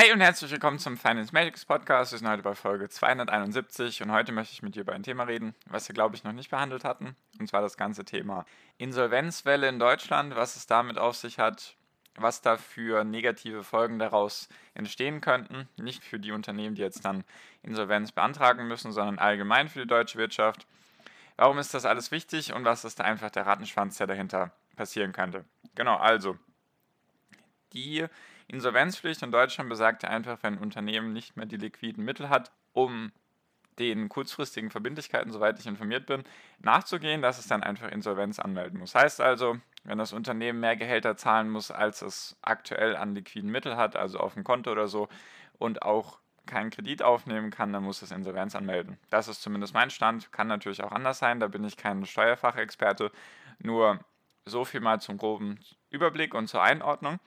Hi und herzlich willkommen zum Finance Magics Podcast. Wir sind heute bei Folge 271 und heute möchte ich mit dir über ein Thema reden, was wir, glaube ich, noch nicht behandelt hatten. Und zwar das ganze Thema Insolvenzwelle in Deutschland, was es damit auf sich hat, was da für negative Folgen daraus entstehen könnten. Nicht für die Unternehmen, die jetzt dann Insolvenz beantragen müssen, sondern allgemein für die deutsche Wirtschaft. Warum ist das alles wichtig und was ist da einfach der Rattenschwanz, der dahinter passieren könnte? Genau, also die Insolvenzpflicht in Deutschland besagt ja einfach, wenn ein Unternehmen nicht mehr die liquiden Mittel hat, um den kurzfristigen Verbindlichkeiten, soweit ich informiert bin, nachzugehen, dass es dann einfach Insolvenz anmelden muss. Heißt also, wenn das Unternehmen mehr Gehälter zahlen muss, als es aktuell an liquiden Mitteln hat, also auf dem Konto oder so, und auch keinen Kredit aufnehmen kann, dann muss es Insolvenz anmelden. Das ist zumindest mein Stand, kann natürlich auch anders sein, da bin ich kein Steuerfachexperte, nur so viel mal zum groben Überblick und zur Einordnung.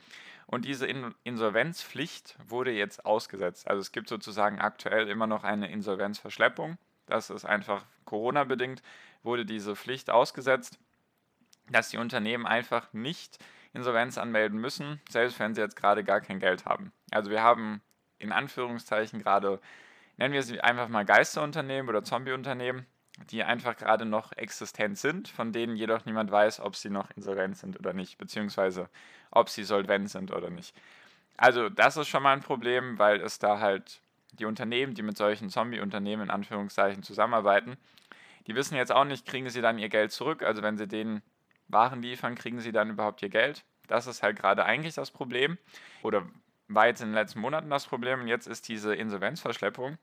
Und diese Insolvenzpflicht wurde jetzt ausgesetzt. Also es gibt sozusagen aktuell immer noch eine Insolvenzverschleppung. Das ist einfach Corona-bedingt, wurde diese Pflicht ausgesetzt, dass die Unternehmen einfach nicht Insolvenz anmelden müssen, selbst wenn sie jetzt gerade gar kein Geld haben. Also wir haben in Anführungszeichen gerade, nennen wir sie einfach mal Geisterunternehmen oder Zombieunternehmen, die einfach gerade noch existent sind, von denen jedoch niemand weiß, ob sie noch insolvent sind oder nicht, beziehungsweise ob sie solvent sind oder nicht. Also das ist schon mal ein Problem, weil es da halt die Unternehmen, die mit solchen Zombie-Unternehmen in Anführungszeichen zusammenarbeiten, die wissen jetzt auch nicht, kriegen sie dann ihr Geld zurück. Also wenn sie denen Waren liefern, kriegen sie dann überhaupt ihr Geld. Das ist halt gerade eigentlich das Problem. Oder war jetzt in den letzten Monaten das Problem. Und jetzt ist diese Insolvenzverschleppung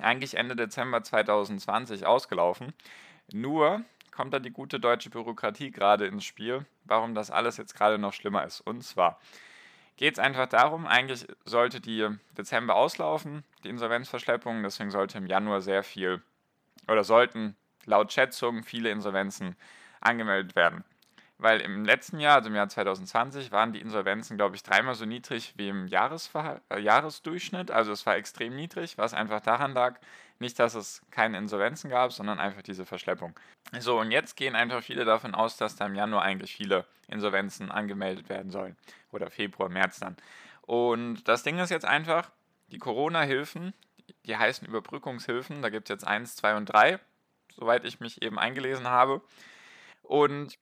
eigentlich Ende Dezember 2020 ausgelaufen. Nur kommt da die gute deutsche Bürokratie gerade ins Spiel, warum das alles jetzt gerade noch schlimmer ist. Und zwar geht es einfach darum, eigentlich sollte die Dezember auslaufen, die Insolvenzverschleppung, deswegen sollte im Januar sehr viel oder sollten laut Schätzungen viele Insolvenzen angemeldet werden. Weil im letzten Jahr, also im Jahr 2020, waren die Insolvenzen, glaube ich, dreimal so niedrig wie im Jahresver äh, Jahresdurchschnitt. Also es war extrem niedrig, was einfach daran lag, nicht, dass es keine Insolvenzen gab, sondern einfach diese Verschleppung. So, und jetzt gehen einfach viele davon aus, dass da im Januar eigentlich viele Insolvenzen angemeldet werden sollen. Oder Februar, März dann. Und das Ding ist jetzt einfach, die Corona-Hilfen, die heißen Überbrückungshilfen, da gibt es jetzt eins, zwei und drei, soweit ich mich eben eingelesen habe. Und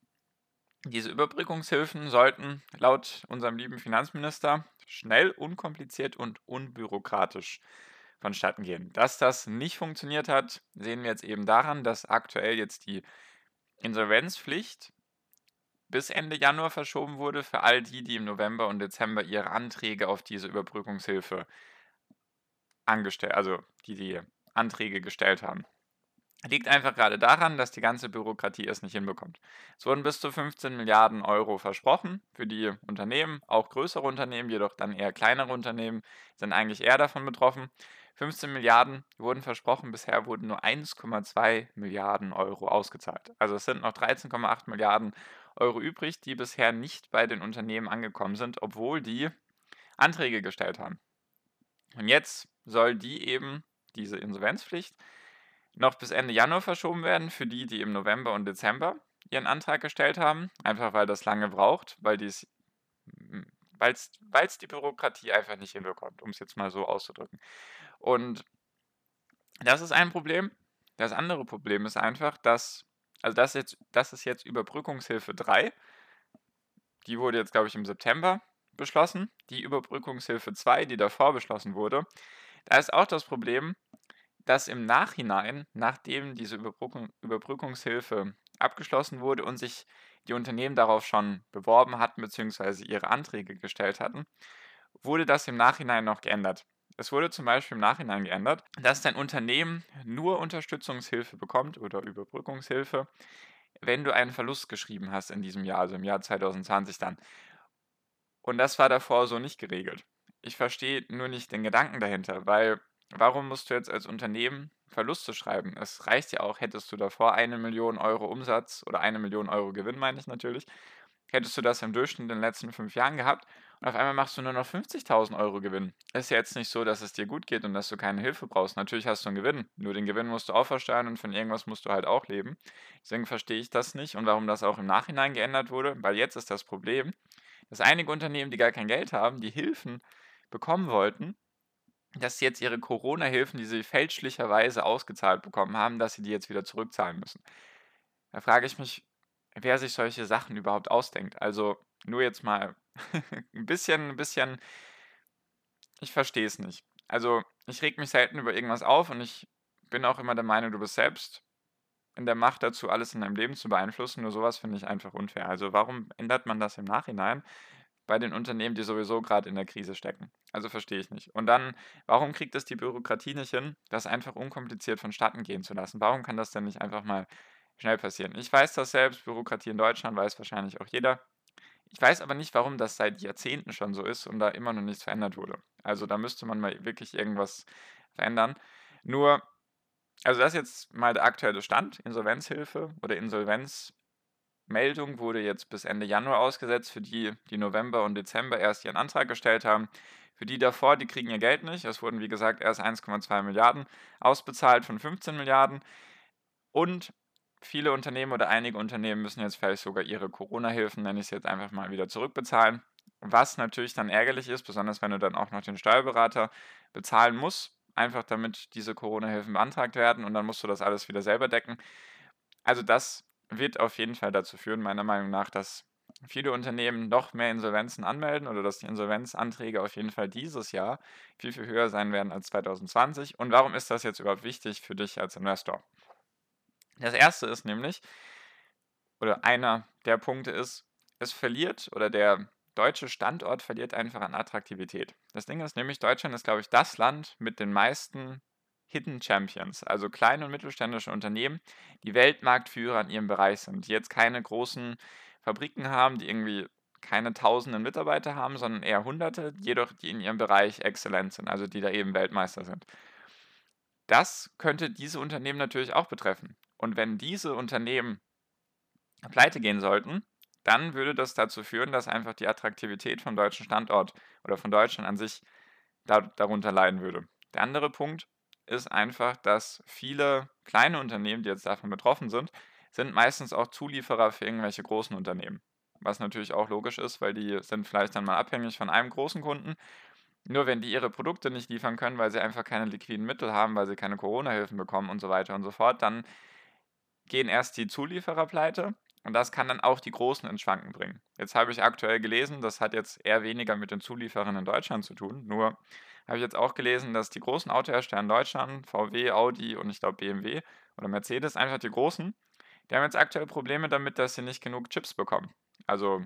diese Überbrückungshilfen sollten laut unserem lieben Finanzminister schnell, unkompliziert und unbürokratisch vonstatten gehen. Dass das nicht funktioniert hat, sehen wir jetzt eben daran, dass aktuell jetzt die Insolvenzpflicht bis Ende Januar verschoben wurde für all die, die im November und Dezember ihre Anträge auf diese Überbrückungshilfe angestellt, also die die Anträge gestellt haben. Liegt einfach gerade daran, dass die ganze Bürokratie es nicht hinbekommt. Es wurden bis zu 15 Milliarden Euro versprochen für die Unternehmen, auch größere Unternehmen, jedoch dann eher kleinere Unternehmen sind eigentlich eher davon betroffen. 15 Milliarden wurden versprochen, bisher wurden nur 1,2 Milliarden Euro ausgezahlt. Also es sind noch 13,8 Milliarden Euro übrig, die bisher nicht bei den Unternehmen angekommen sind, obwohl die Anträge gestellt haben. Und jetzt soll die eben, diese Insolvenzpflicht, noch bis Ende Januar verschoben werden für die, die im November und Dezember ihren Antrag gestellt haben. Einfach weil das lange braucht, weil es die Bürokratie einfach nicht hinbekommt, um es jetzt mal so auszudrücken. Und das ist ein Problem. Das andere Problem ist einfach, dass, also das, jetzt, das ist jetzt Überbrückungshilfe 3. Die wurde jetzt, glaube ich, im September beschlossen. Die Überbrückungshilfe 2, die davor beschlossen wurde, da ist auch das Problem, dass im Nachhinein, nachdem diese Überbrückung, Überbrückungshilfe abgeschlossen wurde und sich die Unternehmen darauf schon beworben hatten bzw. ihre Anträge gestellt hatten, wurde das im Nachhinein noch geändert. Es wurde zum Beispiel im Nachhinein geändert, dass dein Unternehmen nur Unterstützungshilfe bekommt oder Überbrückungshilfe, wenn du einen Verlust geschrieben hast in diesem Jahr, also im Jahr 2020 dann. Und das war davor so nicht geregelt. ich verstehe nur nicht den Gedanken dahinter, weil warum musst du jetzt als Unternehmen Verluste schreiben? Es reicht ja auch, hättest du davor eine Million Euro Umsatz oder eine Million Euro Gewinn, meine ich natürlich, hättest du das im Durchschnitt in den letzten fünf Jahren gehabt und auf einmal machst du nur noch 50.000 Euro Gewinn. Ist ja jetzt nicht so, dass es dir gut geht und dass du keine Hilfe brauchst. Natürlich hast du einen Gewinn, nur den Gewinn musst du auch versteuern und von irgendwas musst du halt auch leben. Deswegen verstehe ich das nicht und warum das auch im Nachhinein geändert wurde, weil jetzt ist das Problem, dass einige Unternehmen, die gar kein Geld haben, die Hilfen bekommen wollten, dass sie jetzt ihre Corona-Hilfen, die sie fälschlicherweise ausgezahlt bekommen haben, dass sie die jetzt wieder zurückzahlen müssen. Da frage ich mich, wer sich solche Sachen überhaupt ausdenkt. Also nur jetzt mal ein bisschen, ein bisschen, ich verstehe es nicht. Also ich reg mich selten über irgendwas auf und ich bin auch immer der Meinung, du bist selbst in der Macht dazu, alles in deinem Leben zu beeinflussen. Nur sowas finde ich einfach unfair. Also warum ändert man das im Nachhinein bei den Unternehmen, die sowieso gerade in der Krise stecken? Also verstehe ich nicht. Und dann, warum kriegt es die Bürokratie nicht hin, das einfach unkompliziert vonstatten gehen zu lassen? Warum kann das denn nicht einfach mal schnell passieren. Ich weiß das selbst, Bürokratie in Deutschland weiß wahrscheinlich auch jeder. Ich weiß aber nicht, warum das seit Jahrzehnten schon so ist und da immer noch nichts verändert wurde. Also da müsste man mal wirklich irgendwas verändern. Nur, also das ist jetzt mal der aktuelle Stand. Insolvenzhilfe oder Insolvenzmeldung wurde jetzt bis Ende Januar ausgesetzt für die, die November und Dezember erst ihren Antrag gestellt haben. Für die davor, die kriegen ihr Geld nicht. Es wurden, wie gesagt, erst 1,2 Milliarden ausbezahlt von 15 Milliarden. Und viele Unternehmen oder einige Unternehmen müssen jetzt vielleicht sogar ihre Corona-Hilfen, nenne ich es jetzt einfach mal, wieder zurückbezahlen. Was natürlich dann ärgerlich ist, besonders wenn du dann auch noch den Steuerberater bezahlen musst, einfach damit diese Corona-Hilfen beantragt werden und dann musst du das alles wieder selber decken. Also das wird auf jeden Fall dazu führen, meiner Meinung nach, dass viele Unternehmen noch mehr Insolvenzen anmelden oder dass die Insolvenzanträge auf jeden Fall dieses Jahr viel, viel höher sein werden als 2020. Und warum ist das jetzt überhaupt wichtig für dich als Investor? Das erste ist nämlich, oder einer der Punkte ist, es verliert oder der deutsche Standort verliert einfach an Attraktivität. Das Ding ist nämlich, Deutschland ist, glaube ich, das Land mit den meisten Hidden Champions, also kleine und mittelständische Unternehmen, die Weltmarktführer in ihrem Bereich sind, die jetzt keine großen Fabriken haben, die irgendwie keine tausenden Mitarbeiter haben, sondern eher hunderte, jedoch die in ihrem Bereich exzellent sind, also die da eben Weltmeister sind. Das könnte diese Unternehmen natürlich auch betreffen. Und wenn diese Unternehmen pleite gehen sollten, dann würde das dazu führen, dass einfach die Attraktivität vom deutschen Standort oder von Deutschland an sich da, darunter leiden würde. Der andere Punkt ist einfach, dass viele kleine Unternehmen, die jetzt davon betroffen sind, sind meistens auch Zulieferer für irgendwelche großen Unternehmen. Was natürlich auch logisch ist, weil die sind vielleicht dann mal abhängig von einem großen Kunden. Nur wenn die ihre Produkte nicht liefern können, weil sie einfach keine liquiden Mittel haben, weil sie keine Corona-Hilfen bekommen und so weiter und so fort, dann gehen erst die Zulieferer pleite und das kann dann auch die Großen ins Schwanken bringen. Jetzt habe ich aktuell gelesen, das hat jetzt eher weniger mit den Zulieferern in Deutschland zu tun, nur habe ich jetzt auch gelesen, dass die großen Autohersteller in Deutschland, VW, Audi und ich glaube BMW oder Mercedes, einfach die großen, die haben jetzt aktuell Probleme damit, dass sie nicht genug Chips bekommen. Also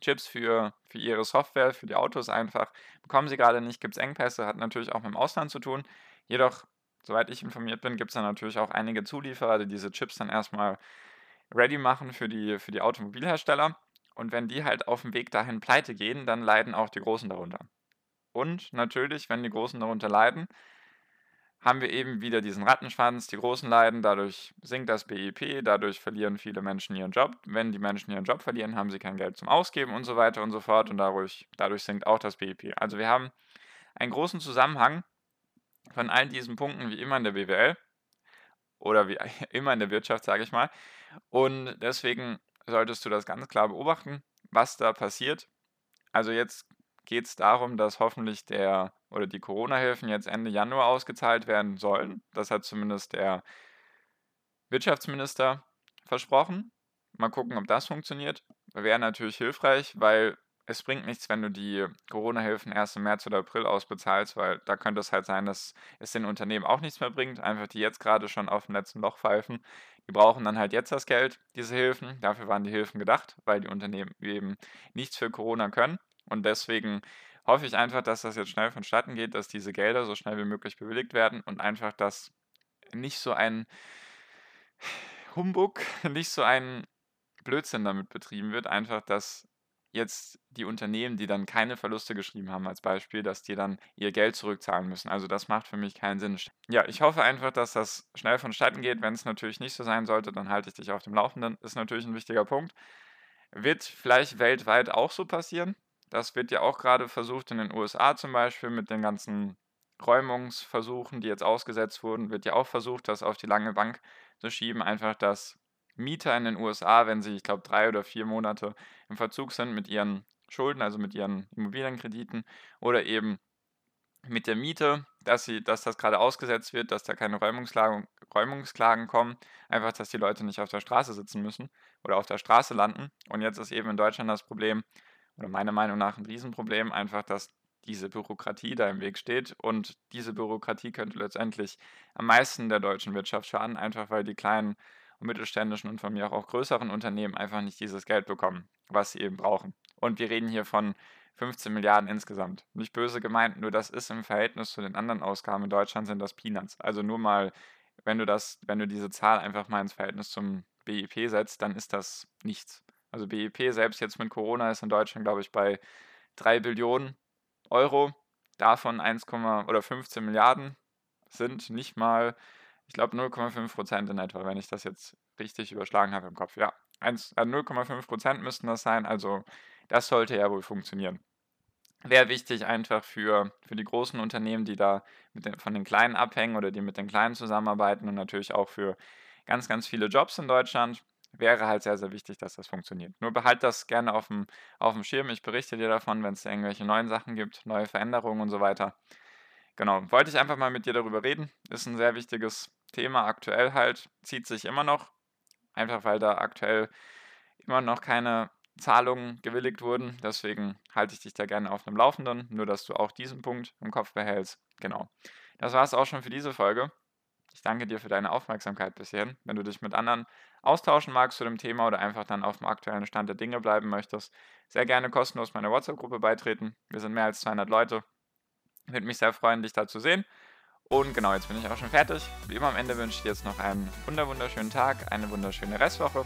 Chips für, für ihre Software, für die Autos einfach, bekommen sie gerade nicht, gibt es Engpässe, hat natürlich auch mit dem Ausland zu tun. Jedoch soweit ich informiert bin, gibt es dann natürlich auch einige Zulieferer, die diese Chips dann erstmal ready machen für die, für die Automobilhersteller. Und wenn die halt auf dem Weg dahin pleite gehen, dann leiden auch die Großen darunter. Und natürlich, wenn die Großen darunter leiden, haben wir eben wieder diesen Rattenschwanz, die Großen leiden, dadurch sinkt das BIP, dadurch verlieren viele Menschen ihren Job. Wenn die Menschen ihren Job verlieren, haben sie kein Geld zum Ausgeben und so weiter und so fort und dadurch, dadurch sinkt auch das BIP. Also wir haben einen großen Zusammenhang von all diesen Punkten wie immer in der BWL oder wie immer in der Wirtschaft, sage ich mal. Und deswegen solltest du das ganz klar beobachten, was da passiert. Also jetzt geht es darum, dass hoffentlich der oder die Corona-Hilfen jetzt Ende Januar ausgezahlt werden sollen. Das hat zumindest der Wirtschaftsminister versprochen. Mal gucken, ob das funktioniert. Wäre natürlich hilfreich, weil es bringt nichts, wenn du die Corona-Hilfen erst im März oder April ausbezahlst, weil da könnte es halt sein, dass es den Unternehmen auch nichts mehr bringt, einfach die jetzt gerade schon auf dem letzten Loch pfeifen. Die brauchen dann halt jetzt das Geld, diese Hilfen. Dafür waren die Hilfen gedacht, weil die Unternehmen eben nichts für Corona können. Und deswegen hoffe ich einfach, dass das jetzt schnell vonstatten geht, dass diese Gelder so schnell wie möglich bewilligt werden und einfach, dass nicht so ein Humbug, nicht so ein Blödsinn damit betrieben wird, einfach, dass jetzt die Unternehmen, die dann keine Verluste geschrieben haben als Beispiel, dass die dann ihr Geld zurückzahlen müssen. Also das macht für mich keinen Sinn. Ja, ich hoffe einfach, dass das schnell vonstatten geht. Wenn es natürlich nicht so sein sollte, dann halte ich dich auf dem Laufenden. Ist natürlich ein wichtiger Punkt. Wird vielleicht weltweit auch so passieren. Das wird ja auch gerade versucht in den USA zum Beispiel mit den ganzen Räumungsversuchen, die jetzt ausgesetzt wurden, wird ja auch versucht, das auf die lange Bank zu schieben. Einfach, dass Mieter in den USA, wenn sie, ich glaube, drei oder vier Monate im Verzug sind mit ihren Schulden, also mit ihren Immobilienkrediten oder eben mit der Miete, dass, sie, dass das gerade ausgesetzt wird, dass da keine Räumungsklagen, Räumungsklagen kommen, einfach, dass die Leute nicht auf der Straße sitzen müssen oder auf der Straße landen. Und jetzt ist eben in Deutschland das Problem, oder meiner Meinung nach ein Riesenproblem, einfach, dass diese Bürokratie da im Weg steht. Und diese Bürokratie könnte letztendlich am meisten der deutschen Wirtschaft schaden, einfach weil die kleinen und mittelständischen und von mir auch größeren Unternehmen einfach nicht dieses Geld bekommen, was sie eben brauchen. Und wir reden hier von 15 Milliarden insgesamt. Nicht böse gemeint, nur das ist im Verhältnis zu den anderen Ausgaben in Deutschland sind das Peanuts. Also nur mal, wenn du das, wenn du diese Zahl einfach mal ins Verhältnis zum BIP setzt, dann ist das nichts. Also BIP selbst jetzt mit Corona ist in Deutschland, glaube ich, bei 3 Billionen Euro. Davon 1, oder 15 Milliarden sind nicht mal ich glaube 0,5 Prozent in etwa, wenn ich das jetzt richtig überschlagen habe im Kopf. Ja, 0,5 äh, Prozent müssten das sein, also das sollte ja wohl funktionieren. Wäre wichtig einfach für, für die großen Unternehmen, die da den, von den Kleinen abhängen oder die mit den Kleinen zusammenarbeiten und natürlich auch für ganz, ganz viele Jobs in Deutschland, wäre halt sehr, sehr wichtig, dass das funktioniert. Nur behalt das gerne auf dem, auf dem Schirm. Ich berichte dir davon, wenn es irgendwelche neuen Sachen gibt, neue Veränderungen und so weiter. Genau, wollte ich einfach mal mit dir darüber reden. Ist ein sehr wichtiges Thema aktuell halt, zieht sich immer noch. Einfach weil da aktuell immer noch keine Zahlungen gewilligt wurden. Deswegen halte ich dich da gerne auf dem Laufenden. Nur, dass du auch diesen Punkt im Kopf behältst. Genau. Das war es auch schon für diese Folge. Ich danke dir für deine Aufmerksamkeit bis hierhin. Wenn du dich mit anderen austauschen magst zu dem Thema oder einfach dann auf dem aktuellen Stand der Dinge bleiben möchtest, sehr gerne kostenlos meiner WhatsApp-Gruppe beitreten. Wir sind mehr als 200 Leute. Würde mich sehr freuen, dich da zu sehen. Und genau, jetzt bin ich auch schon fertig. Wie immer am Ende wünsche ich dir jetzt noch einen wunderschönen Tag, eine wunderschöne Restwoche.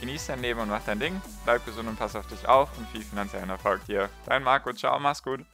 Genieß dein Leben und mach dein Ding. Bleib gesund und pass auf dich auf und viel finanziellen Erfolg dir. Dein Marco, ciao, mach's gut.